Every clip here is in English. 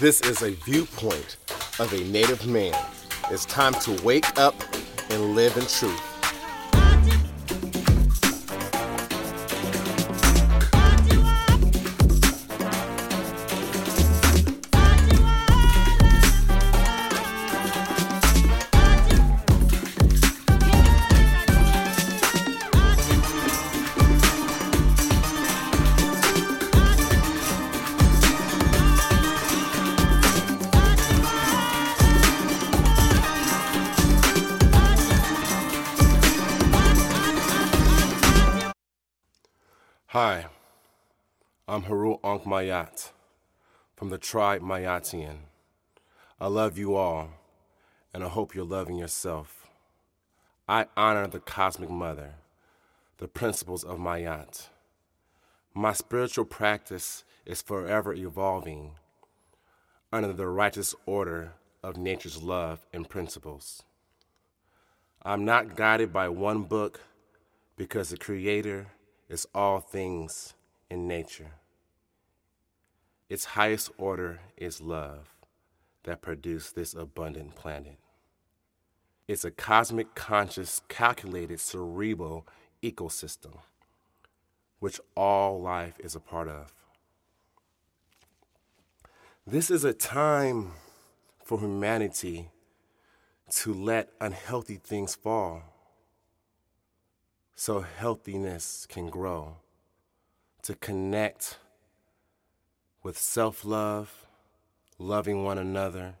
This is a viewpoint of a native man. It's time to wake up and live in truth. I'm Haru Ankh Mayat from the tribe Mayatian. I love you all, and I hope you're loving yourself. I honor the Cosmic Mother, the principles of Mayat. My spiritual practice is forever evolving under the righteous order of nature's love and principles. I'm not guided by one book because the Creator is all things in nature. Its highest order is love that produced this abundant planet. It's a cosmic, conscious, calculated, cerebral ecosystem, which all life is a part of. This is a time for humanity to let unhealthy things fall so healthiness can grow, to connect with self love, loving one another,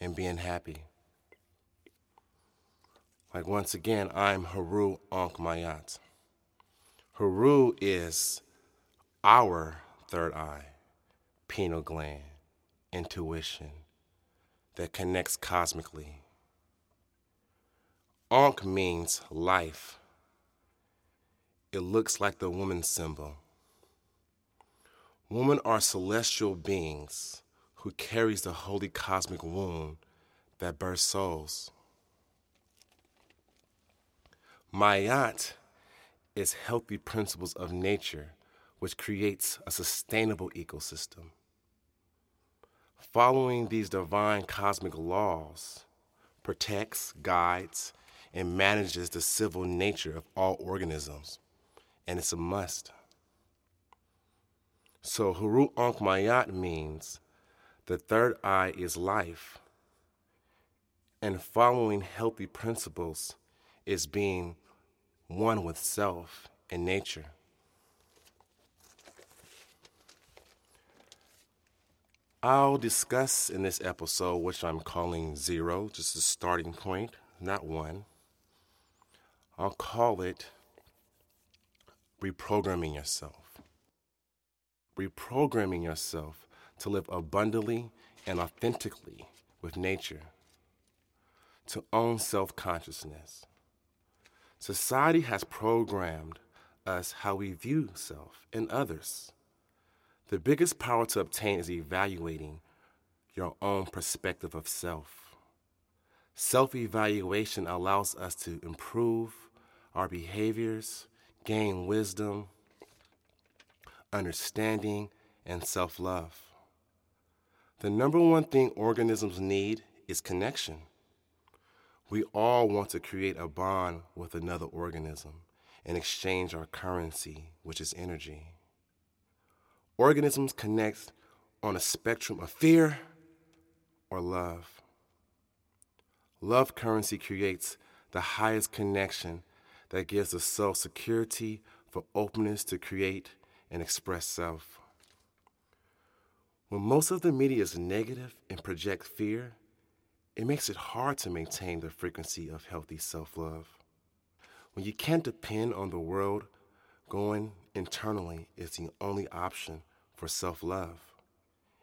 and being happy. Like once again, I'm Haru Ankh Mayat. Haru is our third eye, pineal gland, intuition that connects cosmically. Ankh means life it looks like the woman symbol. Women are celestial beings who carries the holy cosmic womb that births souls. Mayat is healthy principles of nature which creates a sustainable ecosystem. Following these divine cosmic laws protects, guides, and manages the civil nature of all organisms and it's a must. So Haru Ankh Mayat means the third eye is life, and following healthy principles is being one with self and nature. I'll discuss in this episode, which I'm calling zero, just a starting point, not one. I'll call it reprogramming yourself. Reprogramming yourself to live abundantly and authentically with nature, to own self consciousness. Society has programmed us how we view self and others. The biggest power to obtain is evaluating your own perspective of self. Self evaluation allows us to improve our behaviors gain wisdom, understanding, and self love. The number one thing organisms need is connection. We all want to create a bond with another organism and exchange our currency, which is energy. Organisms connect on a spectrum of fear or love. Love currency creates the highest connection that gives the self security for openness to create and express self. When most of the media is negative and project fear, it makes it hard to maintain the frequency of healthy self love. When you can't depend on the world, going internally is the only option for self love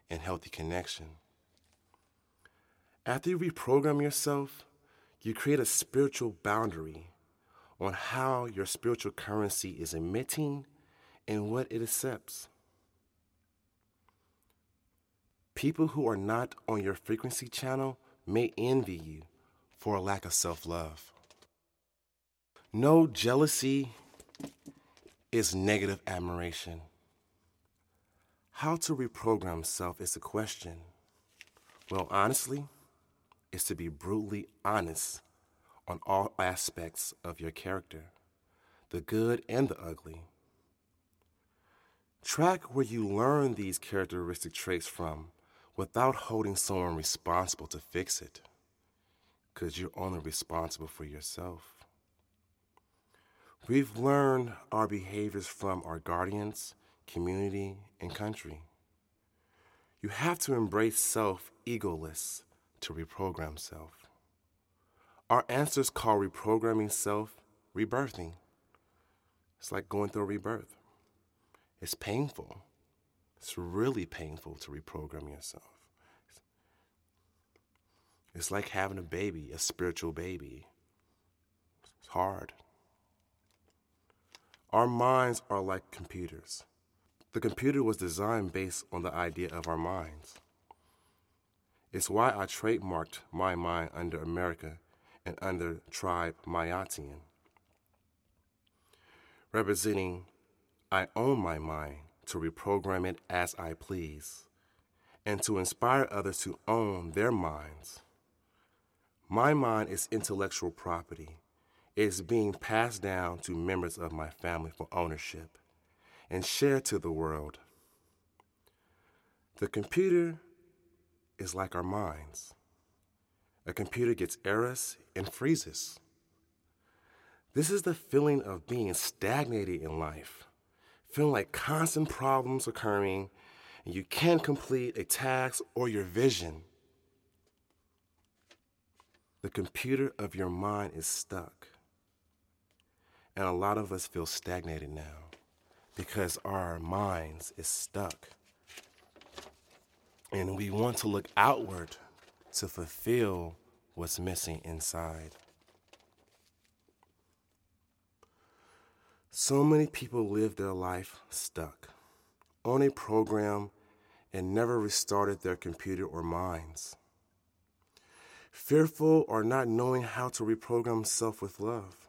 and healthy connection. After you reprogram yourself, you create a spiritual boundary on how your spiritual currency is emitting and what it accepts. People who are not on your frequency channel may envy you for a lack of self love. No jealousy is negative admiration. How to reprogram self is a question. Well, honestly, is to be brutally honest on all aspects of your character, the good and the ugly. Track where you learn these characteristic traits from without holding someone responsible to fix it, because you're only responsible for yourself. We've learned our behaviors from our guardians, community, and country. You have to embrace self egoless to reprogram self. Our ancestors call reprogramming self rebirthing. It's like going through a rebirth. It's painful. It's really painful to reprogram yourself. It's like having a baby, a spiritual baby. It's hard. Our minds are like computers. The computer was designed based on the idea of our minds. It's why I trademarked my mind under America and under Tribe Mayatian, representing I own my mind to reprogram it as I please and to inspire others to own their minds. My mind is intellectual property. It is being passed down to members of my family for ownership and shared to the world. The computer is like our minds. A computer gets errors and freezes. This is the feeling of being stagnated in life, feeling like constant problems occurring and you can't complete a task or your vision. The computer of your mind is stuck. And a lot of us feel stagnated now because our minds is stuck. And we want to look outward to fulfill what's missing inside. So many people live their life stuck on a program and never restarted their computer or minds. Fearful or not knowing how to reprogram self with love.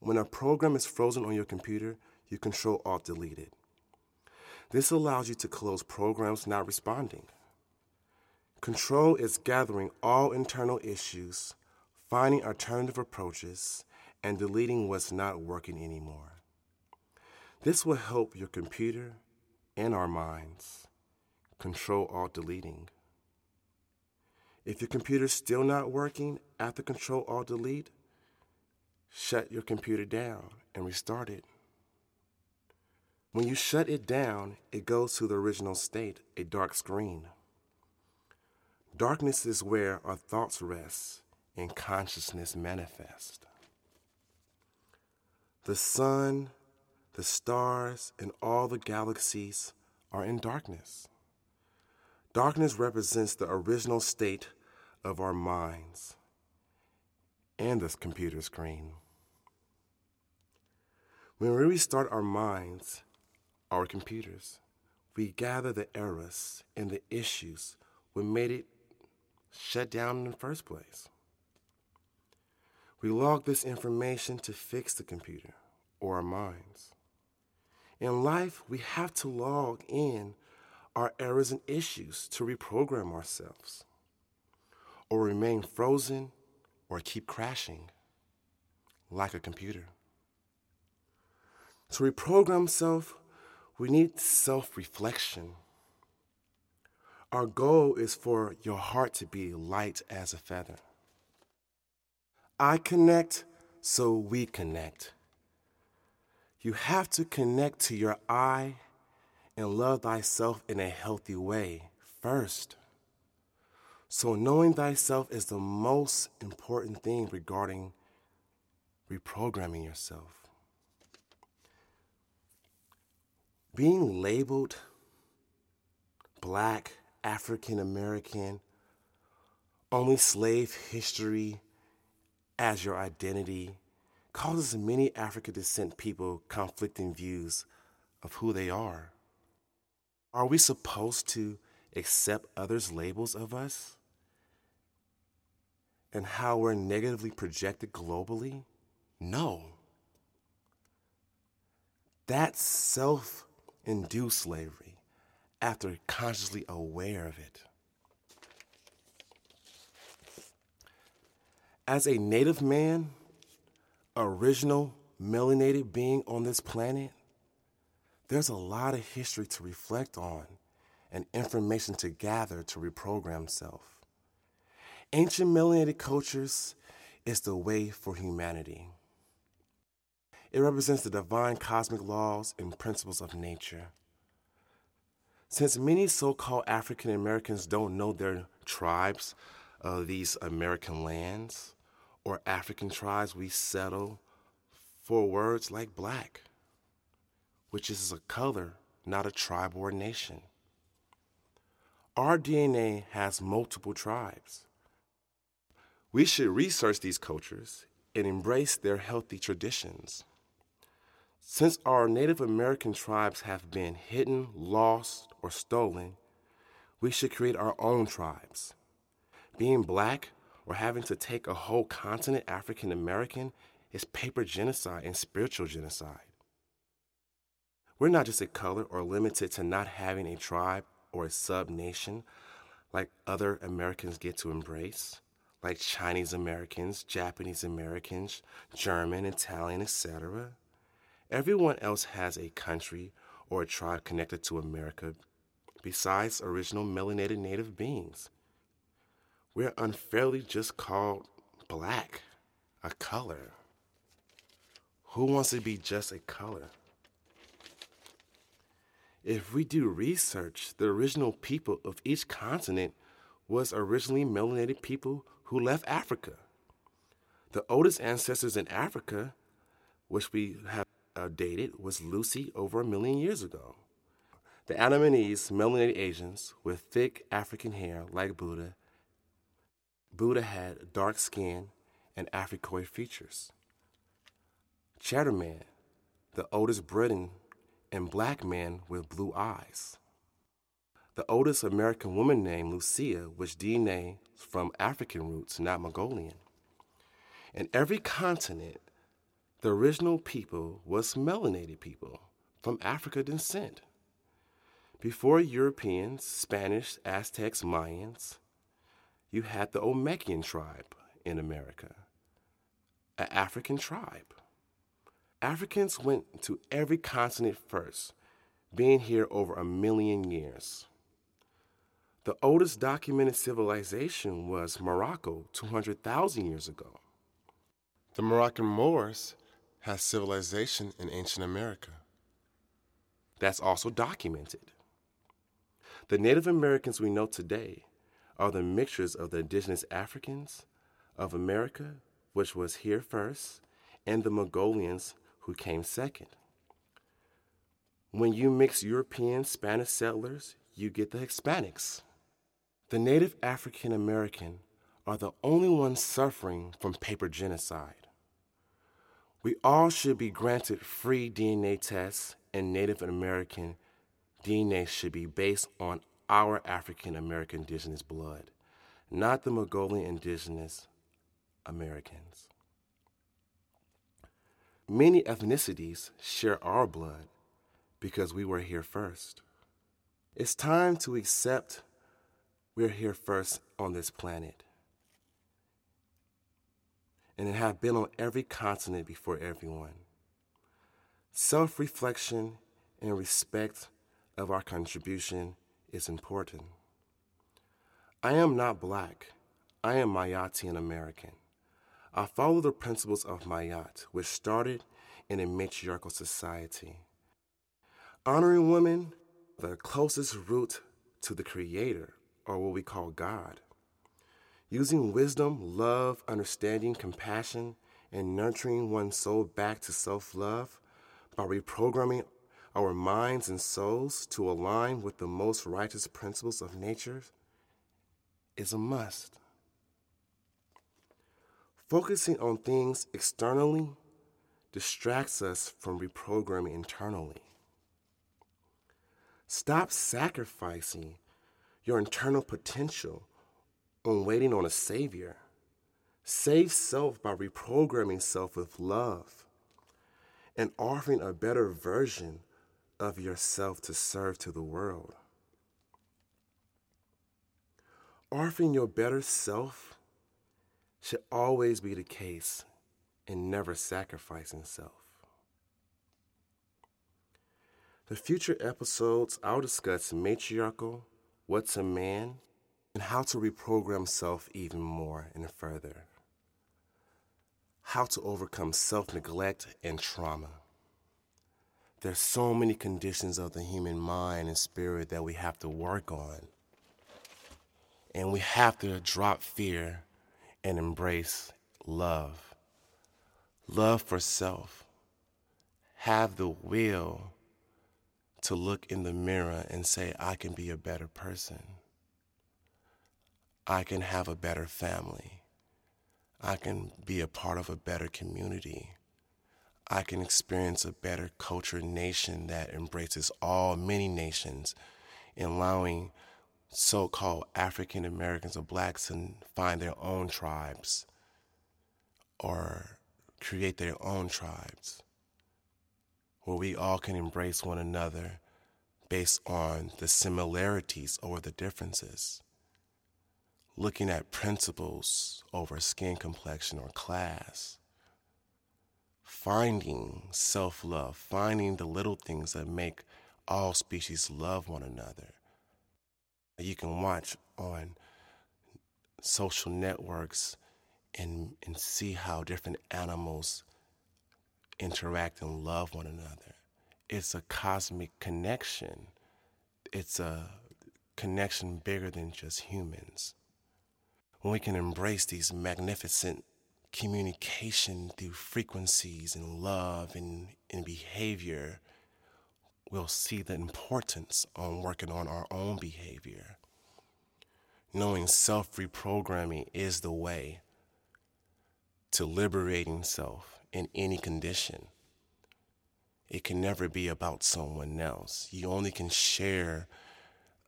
When a program is frozen on your computer, you control alt delete it. This allows you to close programs not responding. Control is gathering all internal issues, finding alternative approaches, and deleting what's not working anymore. This will help your computer and our minds control alt deleting. If your computer's still not working after control alt delete, shut your computer down and restart it. When you shut it down, it goes to the original state, a dark screen. Darkness is where our thoughts rest and consciousness manifest. The sun, the stars, and all the galaxies are in darkness. Darkness represents the original state of our minds and this computer screen. When we restart our minds, our computers. We gather the errors and the issues what made it shut down in the first place. We log this information to fix the computer or our minds. In life, we have to log in our errors and issues to reprogram ourselves or remain frozen or keep crashing like a computer. To reprogram self, we need self reflection. Our goal is for your heart to be light as a feather. I connect, so we connect. You have to connect to your I and love thyself in a healthy way first. So, knowing thyself is the most important thing regarding reprogramming yourself. being labeled black, African American, only slave history as your identity causes many African descent people conflicting views of who they are. Are we supposed to accept others' labels of us? And how we're negatively projected globally? No. That's self induced slavery, after consciously aware of it. As a native man, original melanated being on this planet, there's a lot of history to reflect on and information to gather to reprogram self. Ancient melanated cultures is the way for humanity. It represents the divine cosmic laws and principles of nature. Since many so called African Americans don't know their tribes of these American lands or African tribes, we settle for words like black, which is a color, not a tribe or a nation. Our DNA has multiple tribes. We should research these cultures and embrace their healthy traditions. Since our Native American tribes have been hidden, lost, or stolen, we should create our own tribes. Being black or having to take a whole continent African American is paper genocide and spiritual genocide. We're not just a color or limited to not having a tribe or a sub nation like other Americans get to embrace, like Chinese Americans, Japanese Americans, German, Italian, etc. Everyone else has a country or a tribe connected to America besides original melanated native beings. We're unfairly just called black, a color. Who wants to be just a color? If we do research, the original people of each continent was originally melanated people who left Africa. The oldest ancestors in Africa, which we have uh, dated, was Lucy over a million years ago. The Andamanese, melanated Asians with thick African hair like Buddha. Buddha had dark skin and Africoid features. Cheddar Man, the oldest Briton and black man with blue eyes. The oldest American woman named Lucia, which DNA from African roots, not Mongolian. In every continent, the original people was melanated people from Africa descent. Before Europeans, Spanish, Aztecs, Mayans, you had the Olmecan tribe in America, an African tribe. Africans went to every continent first, being here over a million years. The oldest documented civilization was Morocco 200,000 years ago. The Moroccan Moors had civilization in ancient America. That's also documented. The Native Americans we know today are the mixtures of the indigenous Africans of America, which was here first, and the Mongolians who came second. When you mix European Spanish settlers, you get the Hispanics. The native African American are the only ones suffering from paper genocide. We all should be granted free DNA tests, and Native American DNA should be based on our African American indigenous blood, not the Mongolian indigenous Americans. Many ethnicities share our blood because we were here first. It's time to accept we're here first on this planet and it have been on every continent before everyone. Self reflection and respect of our contribution is important. I am not black, I am Mayatian American. I follow the principles of Mayat, which started in a matriarchal society. Honoring women, the closest root to the Creator, or what we call God. Using wisdom, love, understanding, compassion, and nurturing one's soul back to self love by reprogramming our minds and souls to align with the most righteous principles of nature is a must. Focusing on things externally distracts us from reprogramming internally. Stop sacrificing your internal potential on waiting on a savior. Save self by reprogramming self with love and offering a better version of yourself to serve to the world. Offering your better self should always be the case and never sacrificing self. The future episodes, I'll discuss matriarchal, what's a man, and how to reprogram self even more and further. How to overcome self neglect and trauma. There's so many conditions of the human mind and spirit that we have to work on. And we have to drop fear and embrace love. Love for self. Have the will to look in the mirror and say, I can be a better person. I can have a better family. I can be a part of a better community. I can experience a better culture nation that embraces all many nations, allowing so called African Americans or blacks to find their own tribes or create their own tribes where we all can embrace one another based on the similarities over the differences. Looking at principles over skin complexion or class. Finding self love, finding the little things that make all species love one another you can watch on social networks and, and see how different animals interact and love one another. It's a cosmic connection. It's a connection bigger than just humans. When we can embrace these magnificent communication through frequencies and love and, behavior we'll see the importance on working on our own behavior. Knowing self reprogramming is the way to liberating self in any condition. It can never be about someone else. You only can share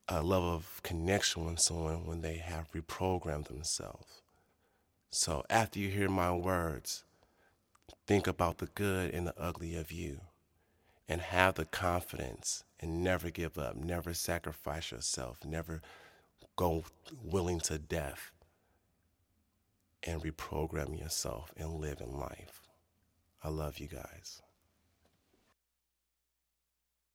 a level of connection with someone when they have reprogrammed themselves. So after you hear my words, think about the good and the ugly of you and have the confidence and never give up, never sacrifice yourself, never go willing to death and reprogram yourself and live in life. I love you guys.